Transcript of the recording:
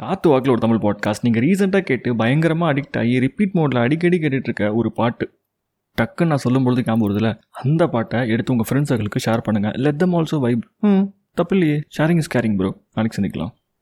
காத்து வாக்கில் ஒரு தமிழ் பாட்காஸ்ட் நீங்கள் ரீசெண்டாக கேட்டு பயங்கரமாக அடிக்ட் ஆகி ரிப்பீட் மோடில் அடிக்கடி கேட்டுட்ருக்க ஒரு பாட்டு. டக்குன்னு நான் சொல்லும்பொழுது ஞாபகம் வருதுல? அந்த பாட்டை எடுத்து உங்கள் ஃப்ரெண்ட்ஸ் சர்க்கிளுக்கு ஷேர் பண்ணுங்கள் லெட் தம் ஆல்சோ வைப் ம் தப்பு இல்லையே. ஷேரிங் இஸ் கேரிங் ப்ரோ நாளைக்கு சந்திக்கலாம்.